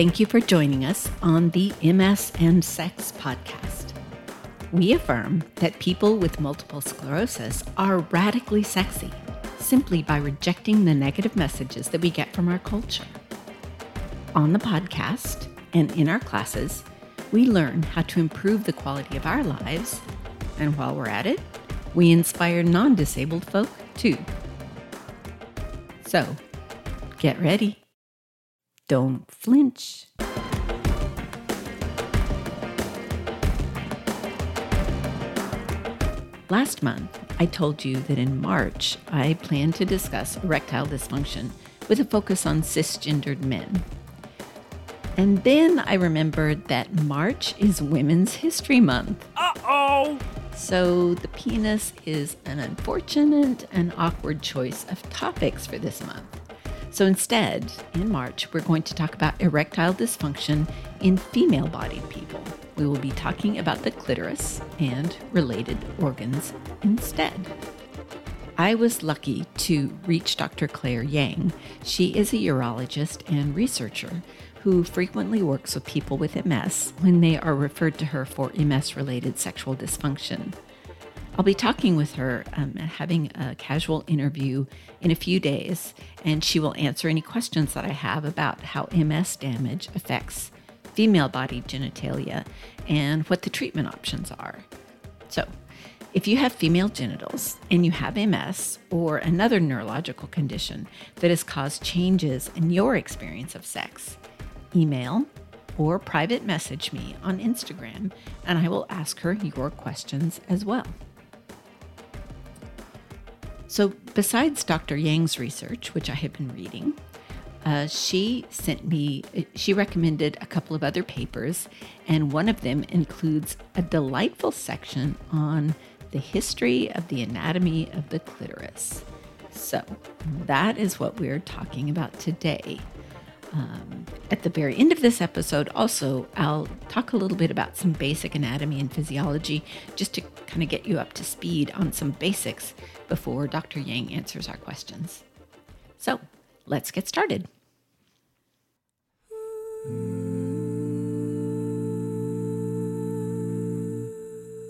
Thank you for joining us on the MS and Sex podcast. We affirm that people with multiple sclerosis are radically sexy simply by rejecting the negative messages that we get from our culture. On the podcast and in our classes, we learn how to improve the quality of our lives, and while we're at it, we inspire non disabled folk too. So, get ready. Don't flinch. Last month, I told you that in March, I plan to discuss erectile dysfunction with a focus on cisgendered men. And then I remembered that March is Women's History Month. Uh oh! So the penis is an unfortunate and awkward choice of topics for this month. So instead, in March, we're going to talk about erectile dysfunction in female bodied people. We will be talking about the clitoris and related organs instead. I was lucky to reach Dr. Claire Yang. She is a urologist and researcher who frequently works with people with MS when they are referred to her for MS related sexual dysfunction. I'll be talking with her um, and having a casual interview in a few days, and she will answer any questions that I have about how MS damage affects female body genitalia and what the treatment options are. So, if you have female genitals and you have MS or another neurological condition that has caused changes in your experience of sex, email or private message me on Instagram and I will ask her your questions as well. So, besides Dr. Yang's research, which I have been reading, uh, she sent me, she recommended a couple of other papers, and one of them includes a delightful section on the history of the anatomy of the clitoris. So, that is what we're talking about today. Um, at the very end of this episode, also, I'll talk a little bit about some basic anatomy and physiology just to kind of get you up to speed on some basics before Dr. Yang answers our questions. So, let's get started.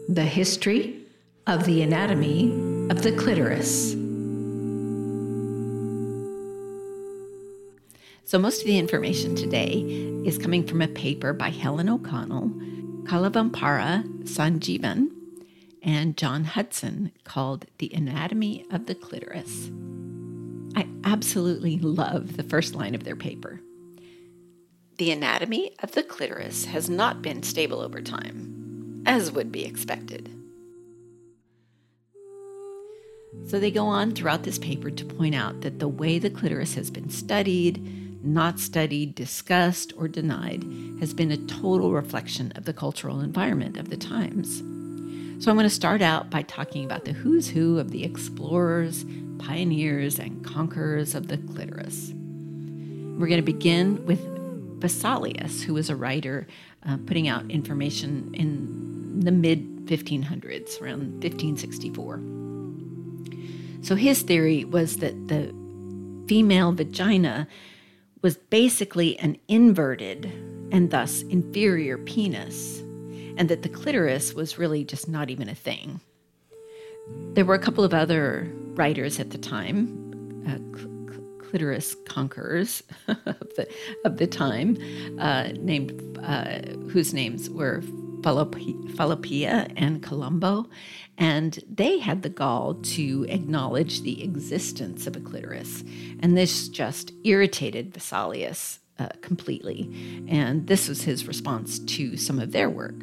The history of the anatomy of the clitoris. So, most of the information today is coming from a paper by Helen O'Connell, Kalavampara Sanjeevan, and John Hudson called The Anatomy of the Clitoris. I absolutely love the first line of their paper. The anatomy of the clitoris has not been stable over time, as would be expected. So they go on throughout this paper to point out that the way the clitoris has been studied, not studied, discussed, or denied, has been a total reflection of the cultural environment of the times. So I'm going to start out by talking about the who's who of the explorers, pioneers, and conquerors of the clitoris. We're going to begin with Vesalius, who was a writer uh, putting out information in the mid 1500s, around 1564. So his theory was that the female vagina was basically an inverted and thus inferior penis, and that the clitoris was really just not even a thing. There were a couple of other writers at the time, uh, cl- clitoris conquerors of, the, of the time, uh, named uh, whose names were Falloppia and Colombo, and they had the gall to acknowledge the existence of a clitoris. And this just irritated Vesalius uh, completely. And this was his response to some of their work.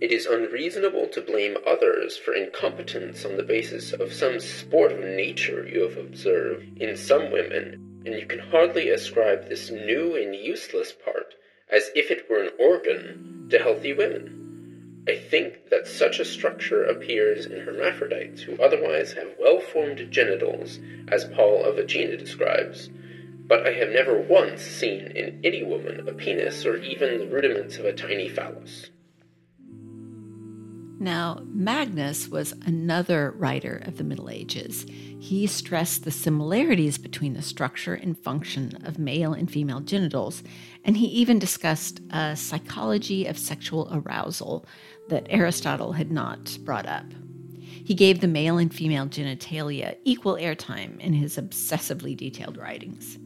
It is unreasonable to blame others for incompetence on the basis of some sport of nature you have observed in some women, and you can hardly ascribe this new and useless part, as if it were an organ, to healthy women. I think that such a structure appears in hermaphrodites who otherwise have well formed genitals, as Paul of Aegina describes, but I have never once seen in any woman a penis or even the rudiments of a tiny phallus. Now, Magnus was another writer of the Middle Ages. He stressed the similarities between the structure and function of male and female genitals, and he even discussed a psychology of sexual arousal that Aristotle had not brought up. He gave the male and female genitalia equal airtime in his obsessively detailed writings.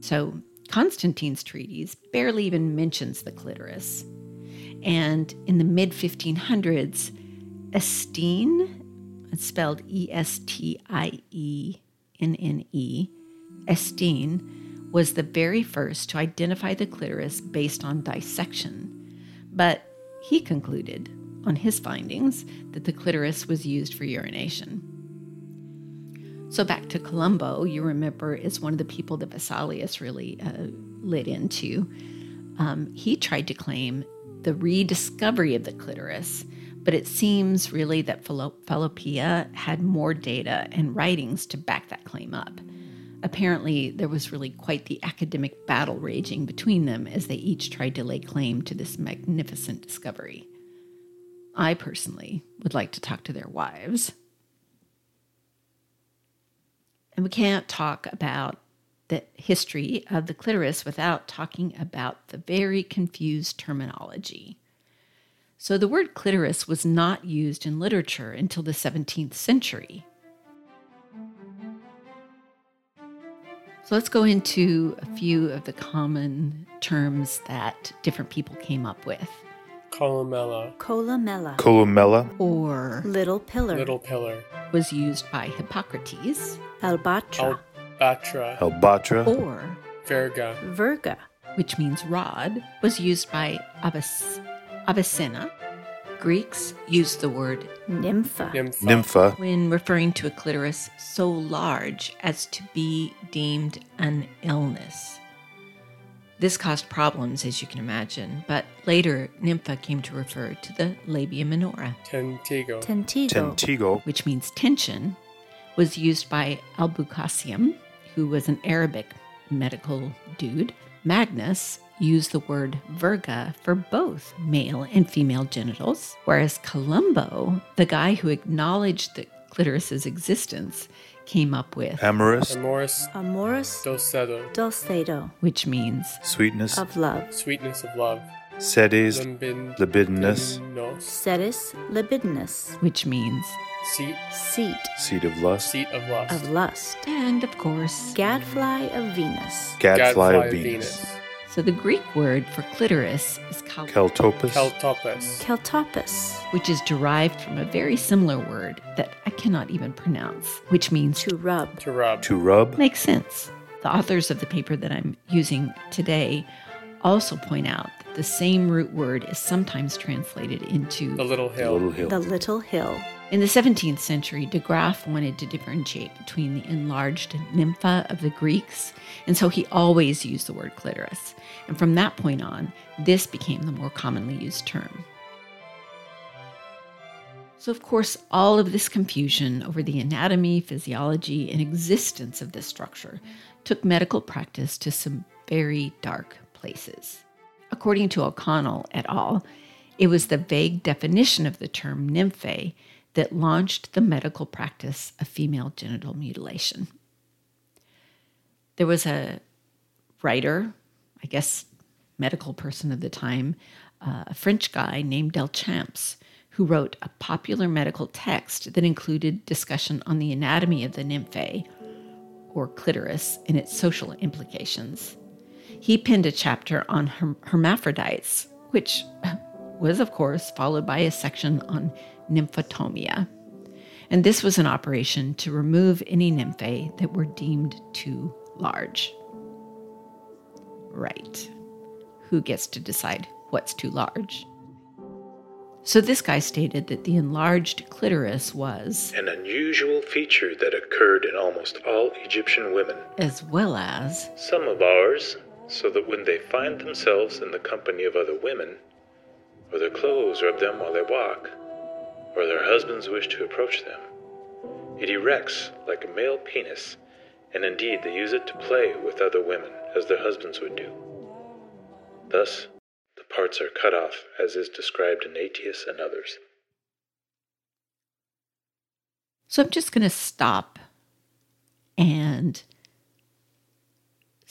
So, Constantine's treatise barely even mentions the clitoris. And in the mid 1500s, Estine, it's spelled E S T I E N N E, Estine, was the very first to identify the clitoris based on dissection. But he concluded, on his findings, that the clitoris was used for urination. So back to Colombo, you remember, is one of the people that Vesalius really uh, lit into. Um, he tried to claim the rediscovery of the clitoris, but it seems really that Falloppia had more data and writings to back that claim up. Apparently, there was really quite the academic battle raging between them as they each tried to lay claim to this magnificent discovery. I personally would like to talk to their wives. And we can't talk about the history of the clitoris without talking about the very confused terminology. So, the word clitoris was not used in literature until the 17th century. So, let's go into a few of the common terms that different people came up with. Columella. Columella. Columella. Or Little pillar. Little pillar. was used by Hippocrates. Albatra. Albatra. Albatra. Or Verga. Virga. which means rod, was used by Avic- Avicenna. Greeks used the word Nympha. Nympha. Nympha. when referring to a clitoris so large as to be deemed an illness. This caused problems, as you can imagine, but later nympha came to refer to the labia minora, Tentigo. Tentigo. Tentigo. which means tension, was used by Albucassium, who was an Arabic medical dude. Magnus used the word virga for both male and female genitals, whereas Colombo, the guy who acknowledged the clitoris's existence, came up with, Amorous. Amoris. Amoris Dulcedo. dulcedo. which means Sweetness. Of love. Sweetness of love. Sedes. Limbin. Libidinous. Sedis libidinous. which means, Seat. Seat Seed of lust. Seat of lust. of lust. and of course, Gadfly of Venus. Gadfly of Venus. so the Greek word for clitoris is kal- Keltopus. Keltopus. Keltopus. which is derived from a very similar word that I cannot even pronounce, which means To rub. To rub. to rub. makes sense. The authors of the paper that I'm using today also point out that the same root word is sometimes translated into. The little The hill. little hill. The little hill. In the 17th century, de Graaf wanted to differentiate between the enlarged nympha of the Greeks, and so he always used the word clitoris. And from that point on, this became the more commonly used term. So, of course, all of this confusion over the anatomy, physiology, and existence of this structure took medical practice to some very dark places. According to O'Connell et al., it was the vague definition of the term nymphae that launched the medical practice of female genital mutilation. There was a writer, I guess medical person of the time, uh, a French guy named Delchamps, who wrote a popular medical text that included discussion on the anatomy of the nymphae, or clitoris, and its social implications. He penned a chapter on herm- hermaphrodites, which was, of course, followed by a section on nymphotomia. And this was an operation to remove any nymphae that were deemed too large. Right. Who gets to decide what's too large? So this guy stated that the enlarged clitoris was, An unusual feature that occurred in almost all Egyptian women. as well as, Some of ours, so that when they find themselves in the company of other women, or their clothes rub them while they walk, or their husbands wish to approach them, it erects like a male penis, and indeed they use it to play with other women as their husbands would do. Thus, the parts are cut off, as is described in Aetius and others. So I'm just going to stop and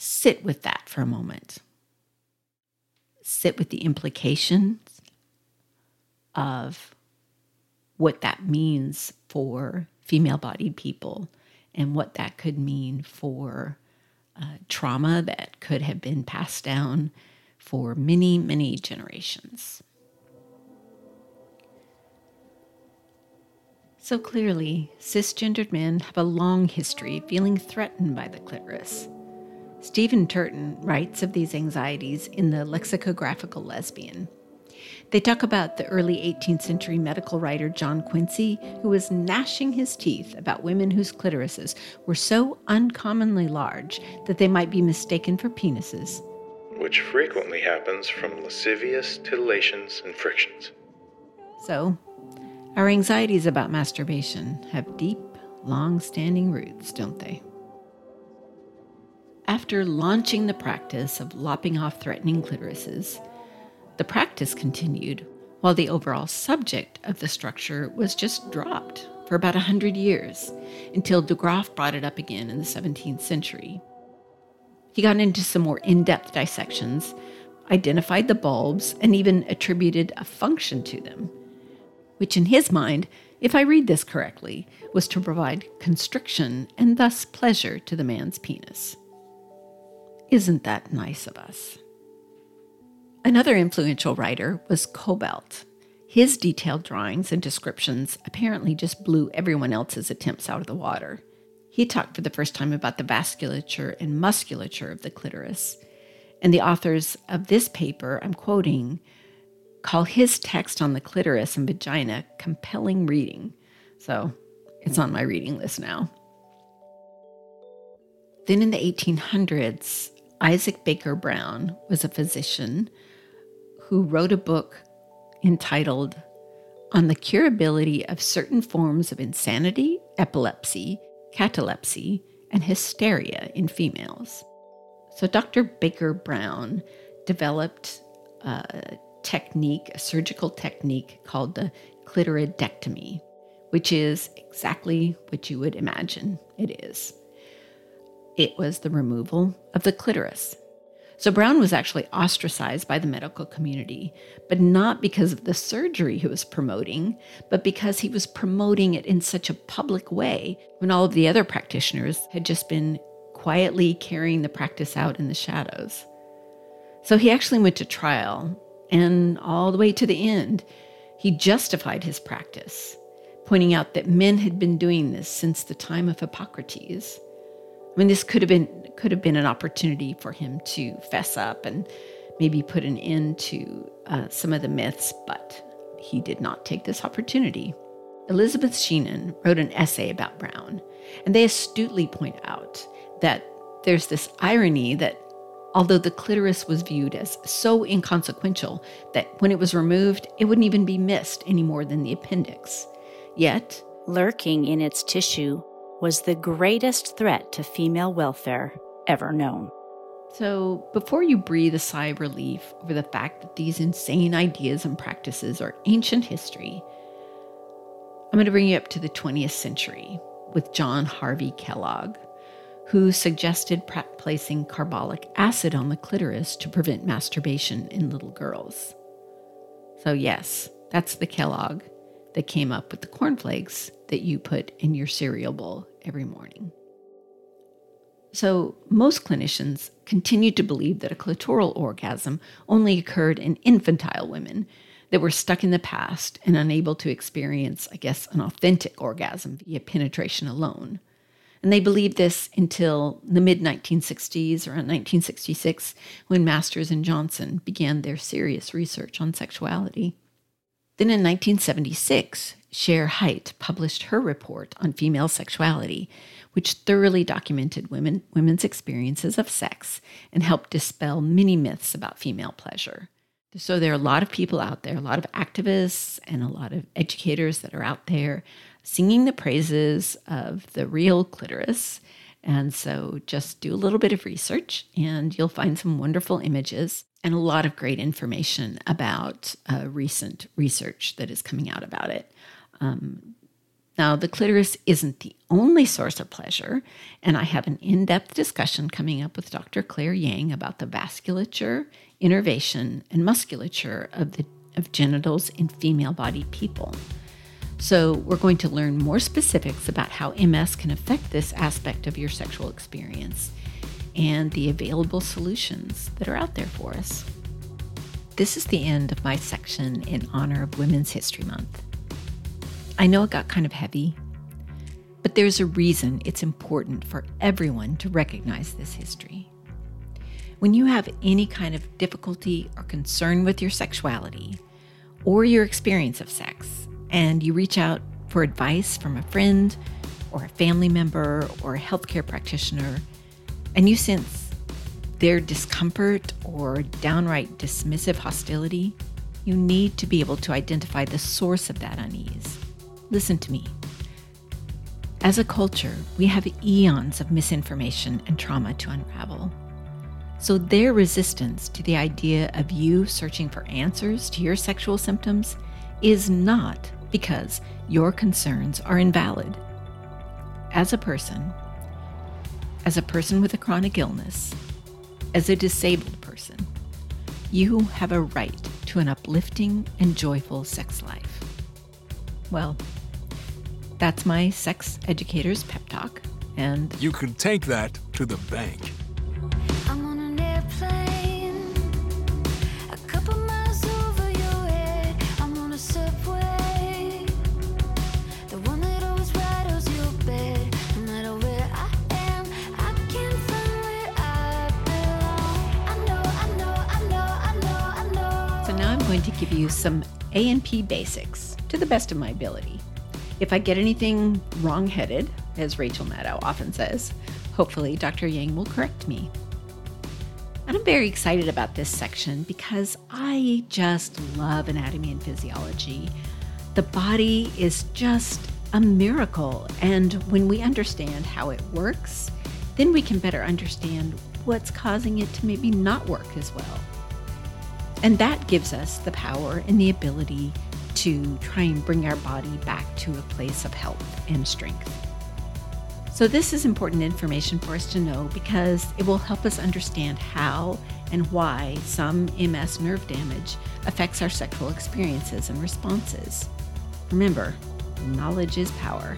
sit with that for a moment. Sit with the implications of what that means for female bodied people and what that could mean for uh, trauma that could have been passed down for many, many generations. So clearly, cisgendered men have a long history feeling threatened by the clitoris. Stephen Turton writes of these anxieties in the Lexicographical Lesbian. They talk about the early 18th century medical writer John Quincy, who was gnashing his teeth about women whose clitorises were so uncommonly large that they might be mistaken for penises. Which frequently happens from lascivious titillations and frictions. So, our anxieties about masturbation have deep, long standing roots, don't they? After launching the practice of lopping off threatening clitorises, the practice continued while the overall subject of the structure was just dropped for about a hundred years until de Graaf brought it up again in the 17th century. He got into some more in depth dissections, identified the bulbs, and even attributed a function to them, which in his mind, if I read this correctly, was to provide constriction and thus pleasure to the man's penis. Isn't that nice of us? Another influential writer was Kobelt. His detailed drawings and descriptions apparently just blew everyone else's attempts out of the water. He talked for the first time about the vasculature and musculature of the clitoris. And the authors of this paper, I'm quoting, call his text on the clitoris and vagina compelling reading. So it's on my reading list now. Then in the 1800s, Isaac Baker Brown was a physician who wrote a book entitled On the Curability of Certain Forms of Insanity, Epilepsy, Catalepsy, and Hysteria in Females. So, Dr. Baker Brown developed a technique, a surgical technique called the clitoridectomy, which is exactly what you would imagine it is. It was the removal of the clitoris. So Brown was actually ostracized by the medical community, but not because of the surgery he was promoting, but because he was promoting it in such a public way when all of the other practitioners had just been quietly carrying the practice out in the shadows. So he actually went to trial, and all the way to the end, he justified his practice, pointing out that men had been doing this since the time of Hippocrates. I mean, this could have been could have been an opportunity for him to fess up and maybe put an end to uh, some of the myths, but he did not take this opportunity. Elizabeth Sheehan wrote an essay about Brown, and they astutely point out that there's this irony that although the clitoris was viewed as so inconsequential that when it was removed, it wouldn't even be missed any more than the appendix. Yet, lurking in its tissue was the greatest threat to female welfare ever known. So, before you breathe a sigh of relief over the fact that these insane ideas and practices are ancient history, I'm going to bring you up to the 20th century with John Harvey Kellogg, who suggested placing carbolic acid on the clitoris to prevent masturbation in little girls. So, yes, that's the Kellogg that came up with the cornflakes that you put in your cereal bowl every morning. So, most clinicians continue to believe that a clitoral orgasm only occurred in infantile women that were stuck in the past and unable to experience, I guess, an authentic orgasm via penetration alone. And they believed this until the mid 1960s, around 1966, when Masters and Johnson began their serious research on sexuality. Then in 1976, Shere Hite published her report on female sexuality, which thoroughly documented women, women's experiences of sex and helped dispel many myths about female pleasure. So there are a lot of people out there, a lot of activists and a lot of educators that are out there singing the praises of the real clitoris. And so just do a little bit of research and you'll find some wonderful images and a lot of great information about uh, recent research that is coming out about it. Um, Now, the clitoris isn't the only source of pleasure, and I have an in depth discussion coming up with Dr. Claire Yang about the vasculature, innervation, and musculature of, the, of genitals in female bodied people. So, we're going to learn more specifics about how MS can affect this aspect of your sexual experience and the available solutions that are out there for us. This is the end of my section in honor of Women's History Month. I know it got kind of heavy, but there's a reason it's important for everyone to recognize this history. When you have any kind of difficulty or concern with your sexuality or your experience of sex, and you reach out for advice from a friend or a family member or a healthcare practitioner, and you sense their discomfort or downright dismissive hostility, you need to be able to identify the source of that unease. Listen to me. As a culture, we have eons of misinformation and trauma to unravel. So, their resistance to the idea of you searching for answers to your sexual symptoms is not because your concerns are invalid. As a person, as a person with a chronic illness, as a disabled person, you have a right to an uplifting and joyful sex life. Well, that's my sex educator's pep talk, and You could take that to the bank. Going to give you some A&P basics to the best of my ability. If I get anything wrong-headed, as Rachel Maddow often says, hopefully Dr. Yang will correct me. And I'm very excited about this section because I just love anatomy and physiology. The body is just a miracle, and when we understand how it works, then we can better understand what's causing it to maybe not work as well. And that gives us the power and the ability to try and bring our body back to a place of health and strength. So, this is important information for us to know because it will help us understand how and why some MS nerve damage affects our sexual experiences and responses. Remember, knowledge is power.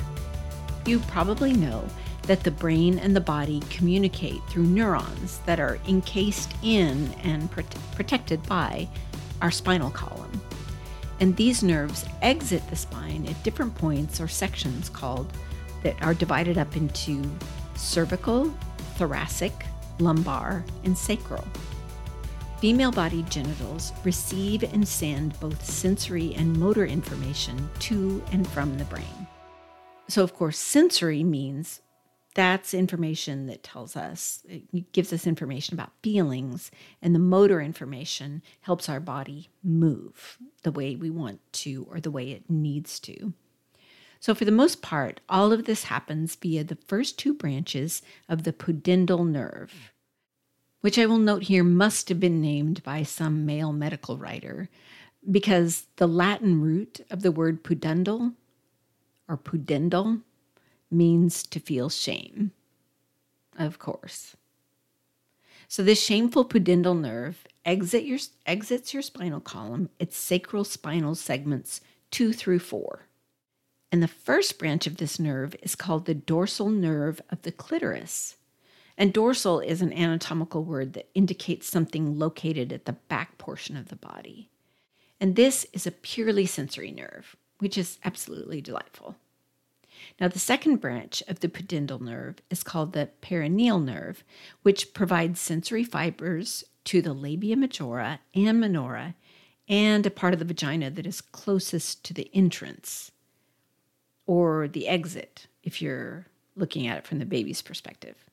You probably know that the brain and the body communicate through neurons that are encased in and prote- protected by our spinal column. And these nerves exit the spine at different points or sections called that are divided up into cervical, thoracic, lumbar, and sacral. Female body genitals receive and send both sensory and motor information to and from the brain. So, of course, sensory means that's information that tells us, it gives us information about feelings, and the motor information helps our body move the way we want to or the way it needs to. So, for the most part, all of this happens via the first two branches of the pudendal nerve, which I will note here must have been named by some male medical writer because the Latin root of the word pudendal or pudendal means to feel shame. Of course. So this shameful pudendal nerve exit your, exits your spinal column, its sacral spinal segments 2 through 4. And the first branch of this nerve is called the dorsal nerve of the clitoris. And dorsal is an anatomical word that indicates something located at the back portion of the body. And this is a purely sensory nerve, which is absolutely delightful. Now, the second branch of the pudendal nerve is called the perineal nerve, which provides sensory fibers to the labia majora and minora and a part of the vagina that is closest to the entrance or the exit if you're looking at it from the baby's perspective.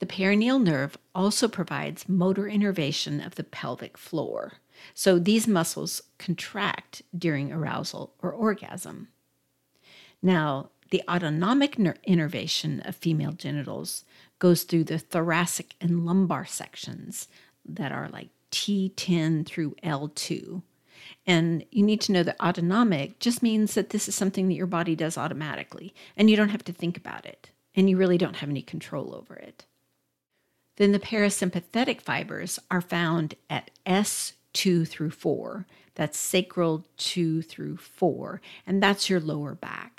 The perineal nerve also provides motor innervation of the pelvic floor. So these muscles contract during arousal or orgasm. Now, the autonomic ner- innervation of female genitals goes through the thoracic and lumbar sections that are like T10 through L2. And you need to know that autonomic just means that this is something that your body does automatically and you don't have to think about it and you really don't have any control over it. Then the parasympathetic fibers are found at S2 through 4. That's sacral 2 through 4, and that's your lower back.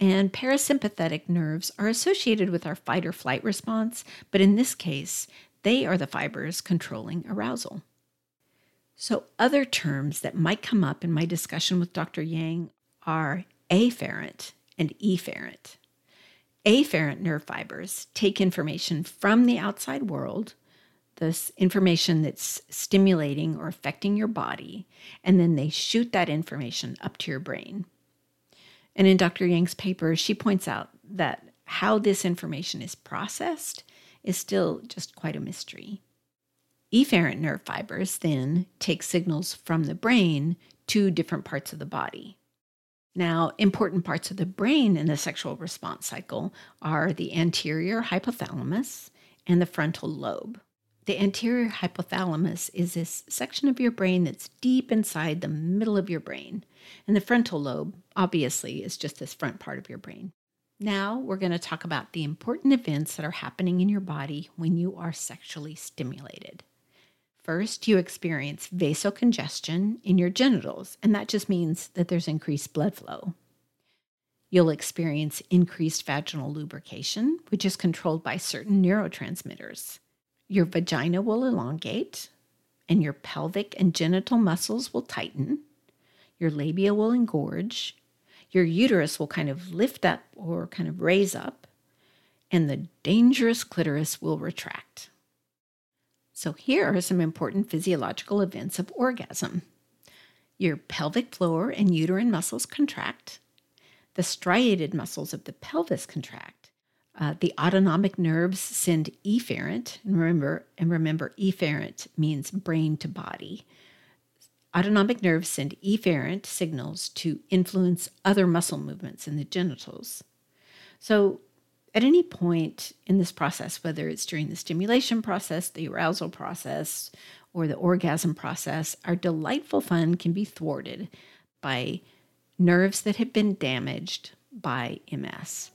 And parasympathetic nerves are associated with our fight or flight response, but in this case, they are the fibers controlling arousal. So, other terms that might come up in my discussion with Dr. Yang are afferent and efferent. Afferent nerve fibers take information from the outside world, this information that's stimulating or affecting your body, and then they shoot that information up to your brain. And in Dr. Yang's paper, she points out that how this information is processed is still just quite a mystery. Efferent nerve fibers then take signals from the brain to different parts of the body. Now, important parts of the brain in the sexual response cycle are the anterior hypothalamus and the frontal lobe. The anterior hypothalamus is this section of your brain that's deep inside the middle of your brain, and the frontal lobe, obviously, is just this front part of your brain. Now, we're going to talk about the important events that are happening in your body when you are sexually stimulated. First, you experience vasocongestion in your genitals, and that just means that there's increased blood flow. You'll experience increased vaginal lubrication, which is controlled by certain neurotransmitters. Your vagina will elongate, and your pelvic and genital muscles will tighten. Your labia will engorge. Your uterus will kind of lift up or kind of raise up, and the dangerous clitoris will retract. So, here are some important physiological events of orgasm your pelvic floor and uterine muscles contract, the striated muscles of the pelvis contract. Uh, the autonomic nerves send efferent, and remember, and remember, efferent means brain to body. Autonomic nerves send efferent signals to influence other muscle movements in the genitals. So, at any point in this process, whether it's during the stimulation process, the arousal process, or the orgasm process, our delightful fun can be thwarted by nerves that have been damaged by MS.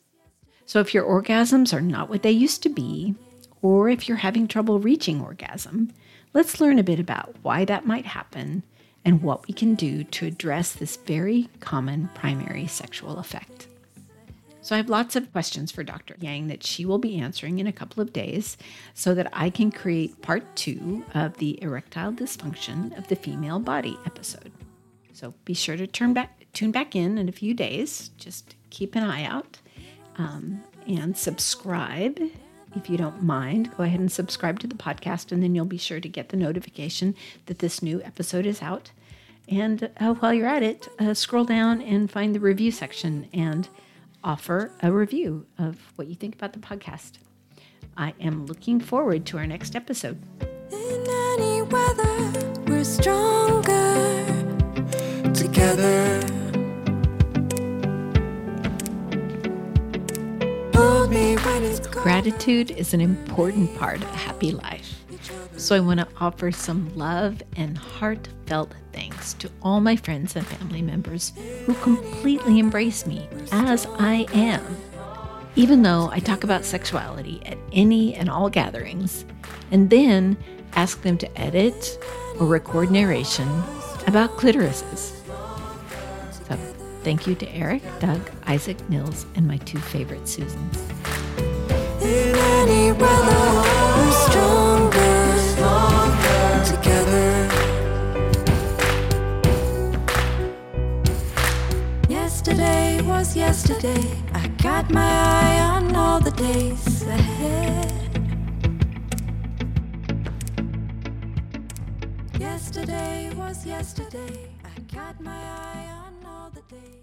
So, if your orgasms are not what they used to be, or if you're having trouble reaching orgasm, let's learn a bit about why that might happen and what we can do to address this very common primary sexual effect. So I have lots of questions for Dr. Yang that she will be answering in a couple of days so that I can create part two of the erectile dysfunction of the female body episode. So be sure to turn back, tune back in in a few days. Just keep an eye out um, and subscribe if you don't mind. Go ahead and subscribe to the podcast, and then you'll be sure to get the notification that this new episode is out. And uh, while you're at it, uh, scroll down and find the review section and offer a review of what you think about the podcast. I am looking forward to our next episode. In any weather, we're stronger together. Gratitude is an important part of a happy life. So I want to offer some love and heartfelt thanks to all my friends and family members who completely embrace me as I am. Even though I talk about sexuality at any and all gatherings, and then ask them to edit or record narration about clitorises. So, thank you to Eric, Doug, Isaac, Nils, and my two favorite Susans. In any weather, we're stronger together. Yesterday was yesterday. I got my eye on all the days ahead. Yesterday was yesterday. I got my eye on all the days.